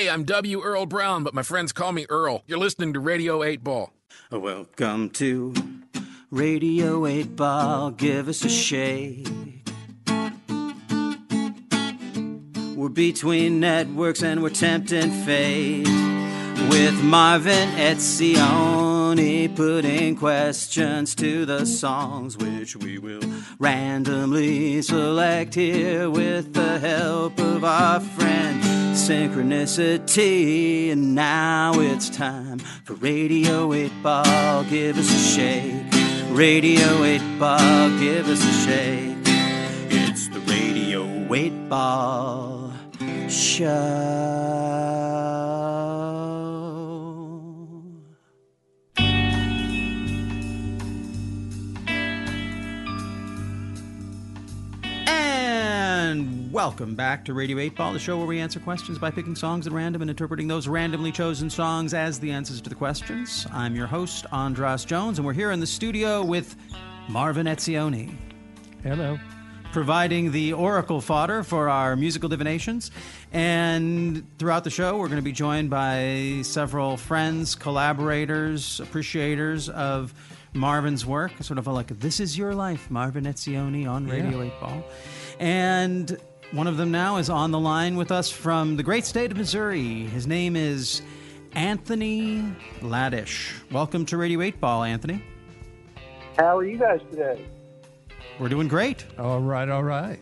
Hey, I'm W. Earl Brown, but my friends call me Earl. You're listening to Radio 8 Ball. Welcome to Radio 8 Ball. Give us a shake. We're between networks and we're tempting fate. With Marvin Etzioni putting questions to the songs, which we will randomly select here with the help of our friend Synchronicity. And now it's time for Radio 8 Ball. Give us a shake. Radio 8 Ball. Give us a shake. It's the Radio 8 Ball Show. Welcome back to Radio 8 Ball, the show where we answer questions by picking songs at random and interpreting those randomly chosen songs as the answers to the questions. I'm your host, Andras Jones, and we're here in the studio with Marvin Etzioni. Hello. Providing the oracle fodder for our musical divinations. And throughout the show, we're going to be joined by several friends, collaborators, appreciators of Marvin's work. Sort of like, This Is Your Life, Marvin Etzioni on Radio Yeah. 8 Ball. And one of them now is on the line with us from the great state of Missouri. His name is Anthony Laddish. Welcome to Radio 8 Ball, Anthony. How are you guys today? We're doing great. All right, all right.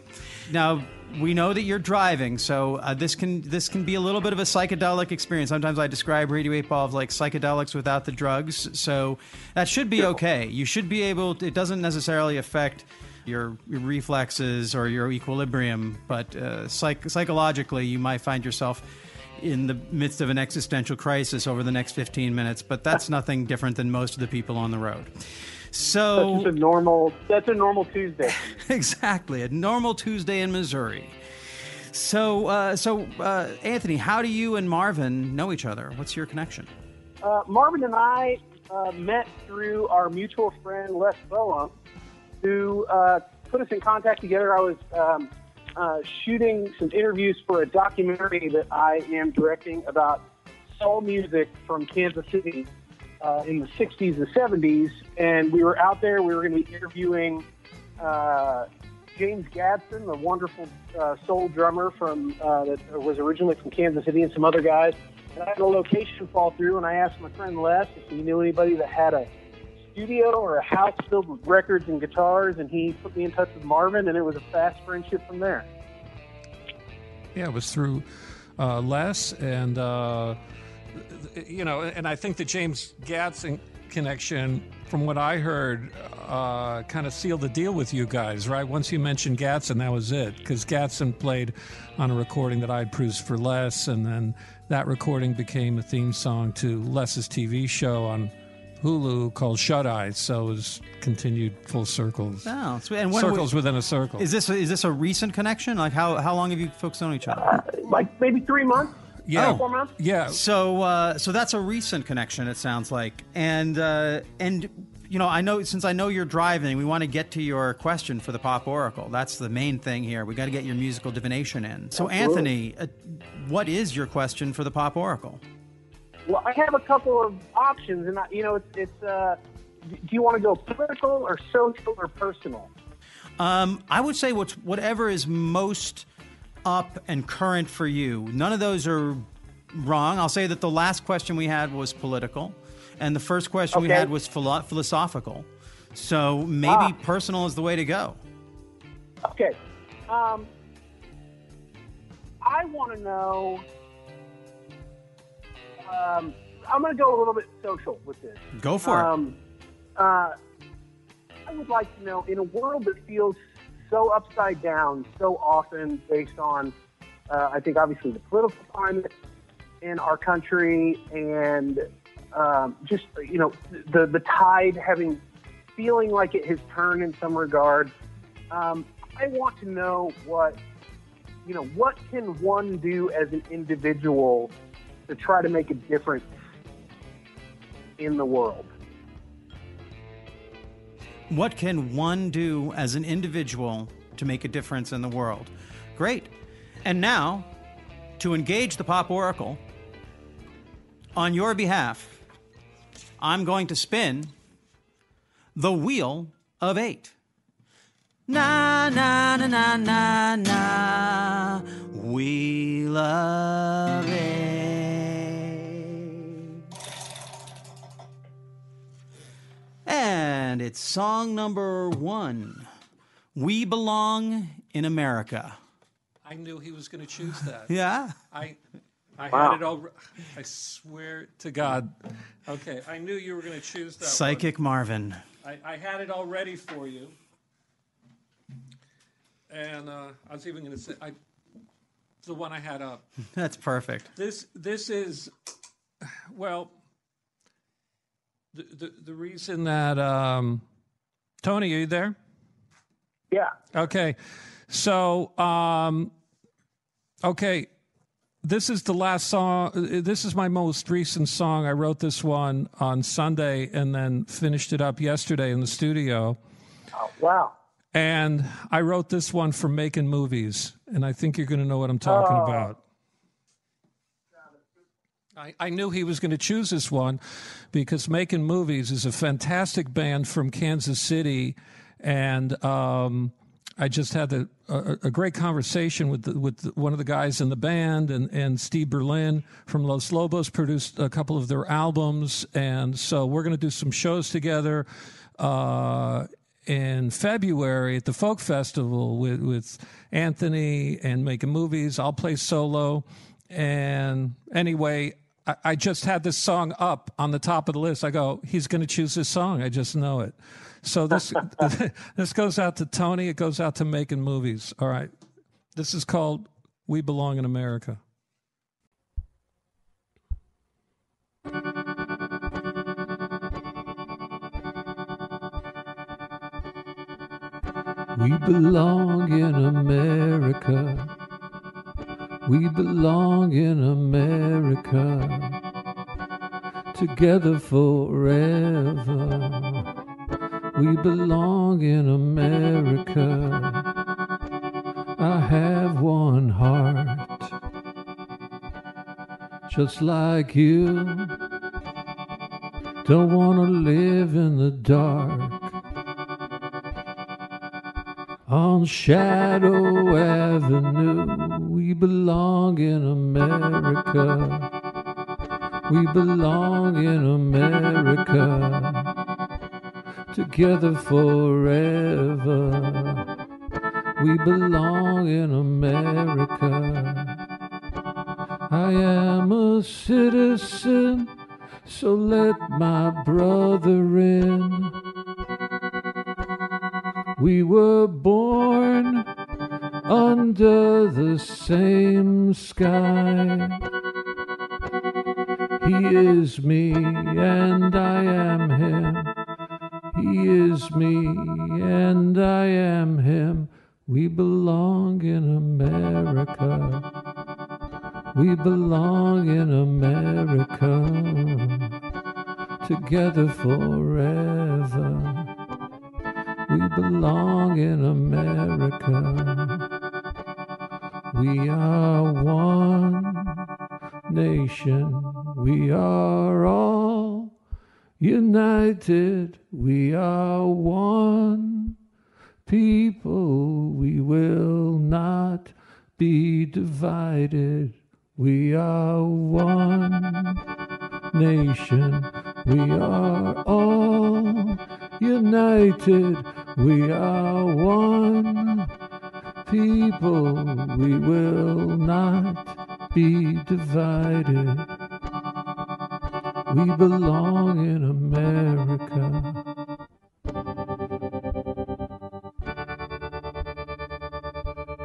Now we know that you're driving, so uh, this can this can be a little bit of a psychedelic experience. Sometimes I describe Radio Eight Ball as like psychedelics without the drugs, so that should be okay. You should be able. it doesn't necessarily affect your, your reflexes or your equilibrium, but uh, psych, psychologically, you might find yourself in the midst of an existential crisis over the next 15 minutes. But that's nothing different than most of the people on the road. So That's a normal. That's a normal Tuesday. exactly a normal Tuesday in Missouri. So, uh, so uh, Anthony, how do you and Marvin know each other? What's your connection? Uh, Marvin and I uh, met through our mutual friend Les Bohem, who uh, put us in contact together. I was um, uh, shooting some interviews for a documentary that I am directing about soul music from Kansas City uh, in the 60s and 70s. And we were out there, we were going to be interviewing uh, James Gadson, the wonderful uh, soul drummer from uh, that was originally from Kansas City, and some other guys. And I had a location fall through, and I asked my friend Les if he knew anybody that had a studio or a house filled with records and guitars, and he put me in touch with Marvin, and it was a fast friendship from there. Yeah, it was through uh, Les and uh, you know, and I think the James Gadson connection, from what I heard, uh, kind of sealed the deal with you guys, right? Once you mentioned Gadson, that was it, because Gadson played on a recording that I'd produced for Les, and then that recording became a theme song to Les's TV show on Hulu called Shut Eye. So it was continued full circles. Oh, sweet. And when circles within a circle. is this? Is this a recent connection? Like how how long have you folks known each other? Uh, like maybe three months, yeah, four months. yeah. So uh, so that's a recent connection. It sounds like, and uh, and you know I know since I know you're driving, we want to get to your question for the pop oracle. That's the main thing here. We got to get your musical divination in. So Anthony, uh, what is your question for the pop oracle? Well, I have a couple of options, and I, you know, it's, it's uh, do you want to go political or social or personal? Um, I would say what's whatever is most up and current for you. None of those are wrong. I'll say that the last question we had was political, and the first question we had was philo- philosophical. So maybe Ah. personal is the way to go. Okay. Um, I want to know. Um, I'm going to go a little bit social with this. Go for it. Um, uh, I would like to know in a world that feels so upside down so often based on, uh, I think, obviously the political climate in our country and um, just, you know, the, the tide having, feeling like it has turned in some regard. Um, I want to know what, you know, what can one do as an individual to try to make a difference in the world? What can one do as an individual to make a difference in the world? Great. And now, to engage the Pop Oracle on your behalf, I'm going to spin the Wheel of Eight. Na na na na na na. Wheel of Eight. It's song number one. We belong in America. I knew he was going to choose that. Yeah. I, I Wow. had it all. I swear to God. Okay, I knew you were going to choose that. one. Psychic Marvin. I, I had it all ready for you. And uh, I was even going to say, I, the one I had up. That's perfect. This this is, well, the the, the reason that um, Tony, are you there? Yeah. Okay, so um, okay, this is the last song. This is my most recent song. I wrote this one on Sunday and then finished it up yesterday in the studio. Oh, wow. And I wrote this one for making movies, and I think you're going to know what I'm talking Oh. about. I, I knew he was going to choose this one because Making Movies is a fantastic band from Kansas City, and um, I just had a, a, a great conversation with the, with the, one of the guys in the band, and, and Steve Berlin from Los Lobos produced a couple of their albums, and so we're going to do some shows together. Uh, in February at the Folk Festival with, with Anthony and making movies. I'll play solo. And anyway, I, I just had this song up on the top of the list. I go, he's going to choose this song. I just know it. So this this goes out to Tony. It goes out to making movies. All right. This is called We Belong in America. We belong in America. We belong in America. Together forever. We belong in America. I have one heart. Just like you. Don't want to live in the dark on Shadow Avenue. Belong in America. We belong in America. Together forever. We belong in America. I am a citizen, so let my brother in. We were born under the same sky. He is me and I am him. He is me and I am him. We belong in America. We belong in America. Together forever. We belong in America. We are one nation. We are all united. We are one people. We will not be divided. We are one nation. We are all united. We are one people. We will not be divided. We belong in America.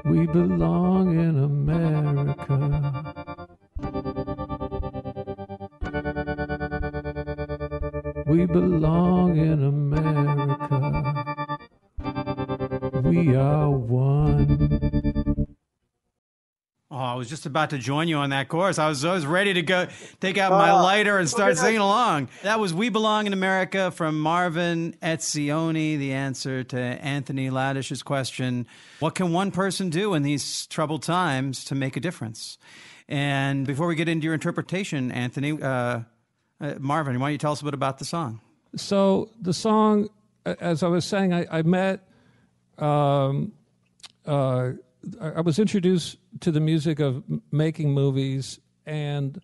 We belong in America. We belong in America. We are one. Oh, I was just about to join you on that chorus. I was, I was ready to go take out my lighter and start singing along. That was We Belong in America from Marvin Etzioni, the answer to Anthony Laddish's question What can one person do in these troubled times to make a difference? And before we get into your interpretation, Anthony, uh, uh, Marvin, why don't you tell us a bit about the song? So the song, as I was saying, I, I met. Um, uh, I was introduced to the music of making movies, and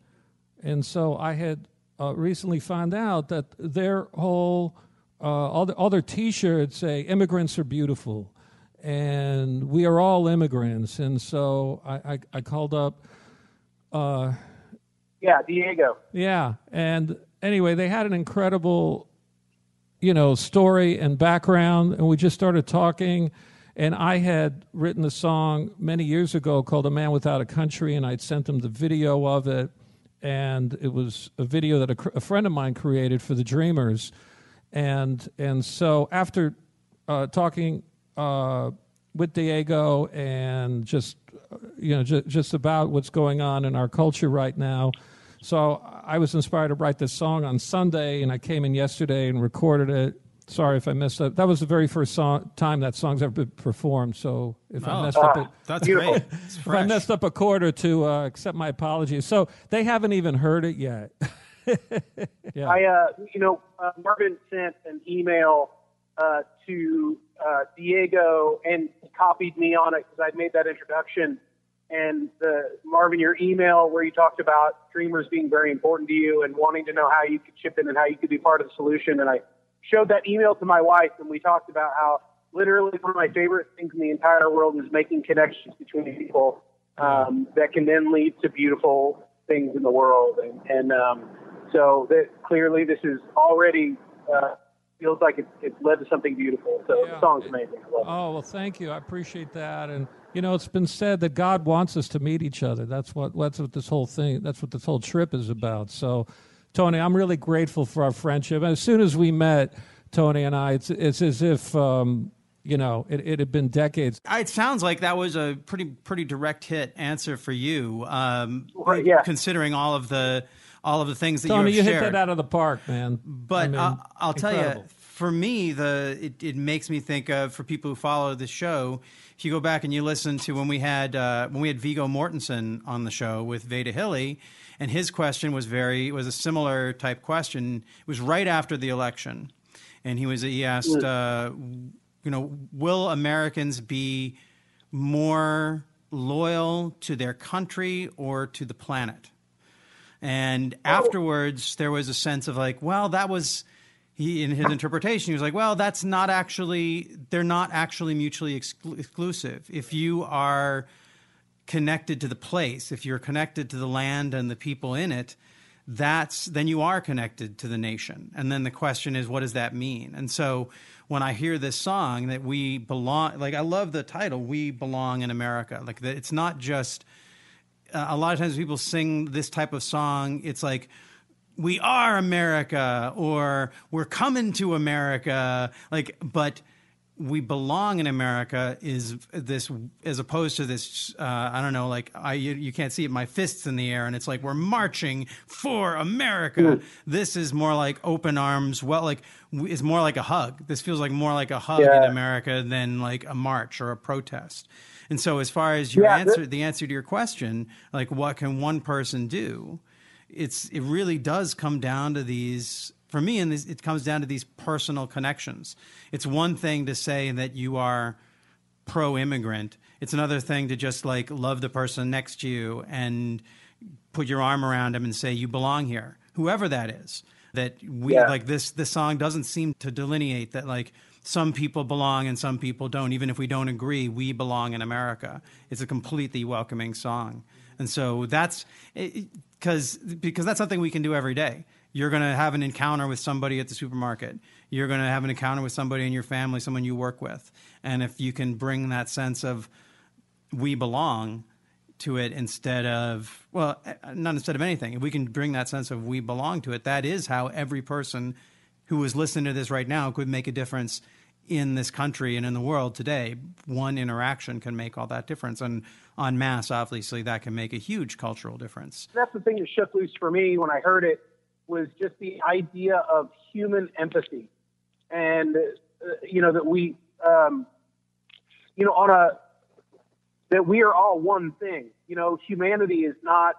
and so I had uh, recently found out that their whole uh, all, the, all their T-shirts say "Immigrants are beautiful," and we are all immigrants. And so I, I, I called up. Uh, yeah, Diego. Yeah, and anyway, they had an incredible, you know, story and background, and we just started talking. And I had written a song many years ago called "A Man Without a Country," and I'd sent them the video of it, and it was a video that a, a friend of mine created for the Dreamers, and and so after uh, talking uh, with Diego and just you know just, just about what's going on in our culture right now. So I was inspired to write this song on Sunday, and I came in yesterday and recorded it. Sorry if I messed up. That was the very first song, time that song's ever been performed. So if I Oh. messed up, a, That's Beautiful. great. If I messed up a chord or two, uh, accept my apologies. So they haven't even heard it yet. yeah. I, uh, you know, uh, Marvin sent an email uh, to uh, Diego and copied me on it because I'd made that introduction. And the Marvin, your email where you talked about dreamers being very important to you and wanting to know how you could chip in and how you could be part of the solution. And I showed that email to my wife, and we talked about how literally one of my favorite things in the entire world is making connections between people um, that can then lead to beautiful things in the world. And, and um, so that clearly this is already uh, feels like it's, it's led to something beautiful. So Yeah. the song's amazing. It. Oh well, thank you. I appreciate that. And you know, it's been said that God wants us to meet each other. That's what that's what this whole thing. That's what this whole trip is about. So, Tony, I'm really grateful for our friendship. And as soon as we met, Tony and I, it's it's as if um, you know it, it had been decades. It sounds like that was a pretty pretty direct hit answer for you, um, Right, yeah. considering all of the all of the things that Tony, you you have hit that out of the park, man. But I mean, I'll, I'll tell you, for me, the it, it makes me think of for people who follow the show. If you go back and you listen to when we had uh, when we had Viggo Mortensen on the show with Veda Hilly, and his question was very was a similar type question. It was right after the election, and he was he asked, uh, you know, will Americans be more loyal to their country or to the planet? And afterwards, there was a sense of like, well, that was he in his interpretation. He was like, well, that's not actually they're not actually mutually exclu- exclusive. If you are connected to the place, if you're connected to the land and the people in it, that's then you are connected to the nation. And then the question is, what does that mean? And so when I hear this song that we belong, like I love the title, "We Belong in America." Like it's not just uh, a lot of times people sing this type of song it's like we are america or we're coming to america like but we belong in america is this as opposed to this uh, i don't know like i you, you can't see it my fists in the air and it's like we're marching for america this is more like open arms well like it's more like a hug this feels like more like a hug Yeah. in america than like a march or a protest and so, as far as your Yeah, answer, th- the answer to your question, like what can one person do? It's it really does come down to these. For me, and it comes down to these personal connections. It's one thing to say that you are pro-immigrant. It's another thing to just like love the person next to you and put your arm around them and say you belong here, whoever that is. That we Yeah. like this. This song doesn't seem to delineate that like some people belong and some people don't. Even if we don't agree, we belong in America. It's a completely welcoming song, and so that's because because that's something we can do every day. You're going to have an encounter with somebody at the supermarket. You're going to have an encounter with somebody in your family, someone you work with, and if you can bring that sense of we belong to it instead of well eh, not instead of anything if we can bring that sense of we belong to it that is how every person who is listening to this right now could make a difference in this country and in the world today. One interaction can make all that difference. And on mass obviously that can make a huge cultural difference. That's the thing that shook loose for me when I heard it was just the idea of human empathy, and uh, you know that we, um, you know, on a that we are all one thing. You know, humanity is not,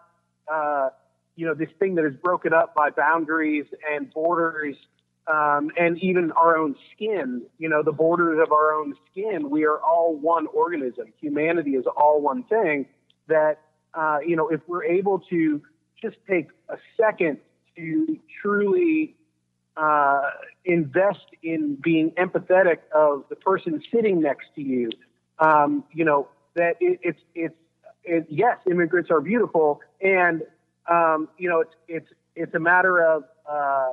uh, you know, this thing that is broken up by boundaries and borders um, and even our own skin, you know, the borders of our own skin. We are all one organism. Humanity is all one thing that, uh, you know, if we're able to just take a second to truly uh, invest in being empathetic of the person sitting next to you, um, you know, that it, it's, it's, it, yes, immigrants are beautiful. And, um, you know, it's, it's, it's a matter of, uh,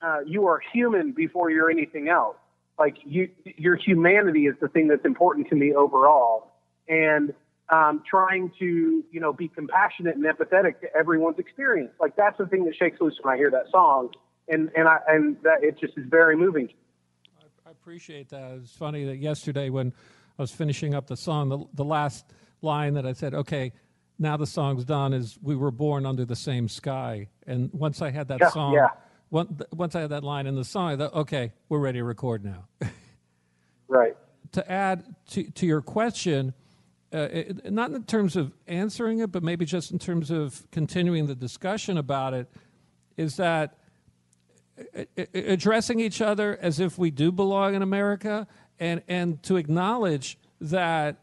uh, you are human before you're anything else. Like you, your humanity is the thing that's important to me overall, and um, trying to you know be compassionate and empathetic to everyone's experience. Like that's the thing that shakes loose when I hear that song, and and I and that it just is very moving. I appreciate that. It's funny that yesterday when I was finishing up the song, the, the last line that I said, okay, now the song's done is we were born under the same sky. And once I had that yeah, song, yeah once I had that line in the song, I thought, okay, we're ready to record now. right. To add to, to your question, uh, not in terms of answering it, but maybe just in terms of continuing the discussion about it, is that uh, uh, uh, addressing each other as if we do belong in America and, and to acknowledge that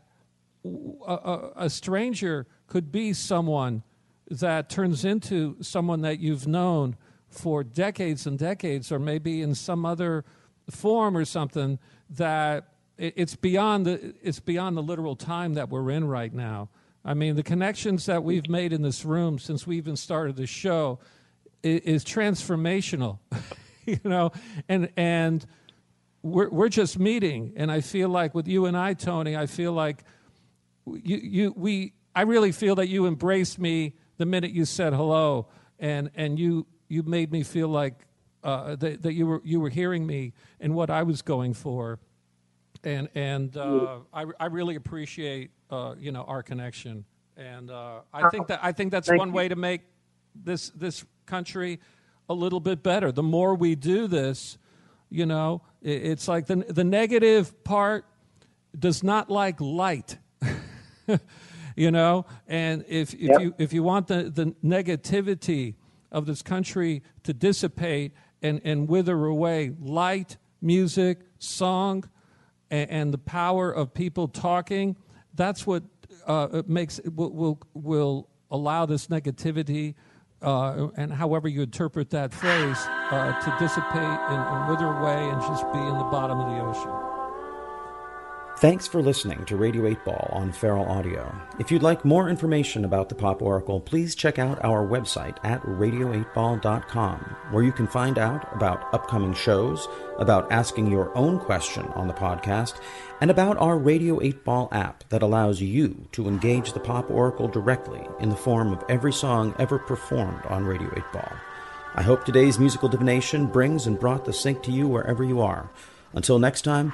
a, a stranger could be someone that turns into someone that you've known for decades and decades, or maybe in some other form or something, that it's beyond the it's beyond the literal time that we're in right now. I mean, the connections that we've made in this room since we even started the show is, is transformational, you know, and and we're we're just meeting, and I feel like with you and I, Tony, I feel like you you we I really feel that you embraced me the minute you said hello, and and you you made me feel like uh, that, that you were you were hearing me and what I was going for, and and uh, I I really appreciate uh, you know our connection, and uh, I think that I think that's Thank one you. way to make this this country a little bit better. The more we do this, you know, it, it's like the the negative part does not like light. you know, and if if Yep. you if you want the the negativity of this country to dissipate and, and wither away. Light, music, song, and, and the power of people talking, that's what uh, makes will, will, will allow this negativity uh, and however you interpret that phrase uh, to dissipate and, and wither away and just be in the bottom of the ocean. Thanks for listening to Radio 8 Ball on Feral Audio. If you'd like more information about the Pop Oracle, please check out our website at radio8ball.com, where you can find out about upcoming shows, about asking your own question on the podcast, and about our Radio 8 Ball app that allows you to engage the Pop Oracle directly in the form of every song ever performed on Radio 8 Ball. I hope today's musical divination brings and brought the sync to you wherever you are. Until next time,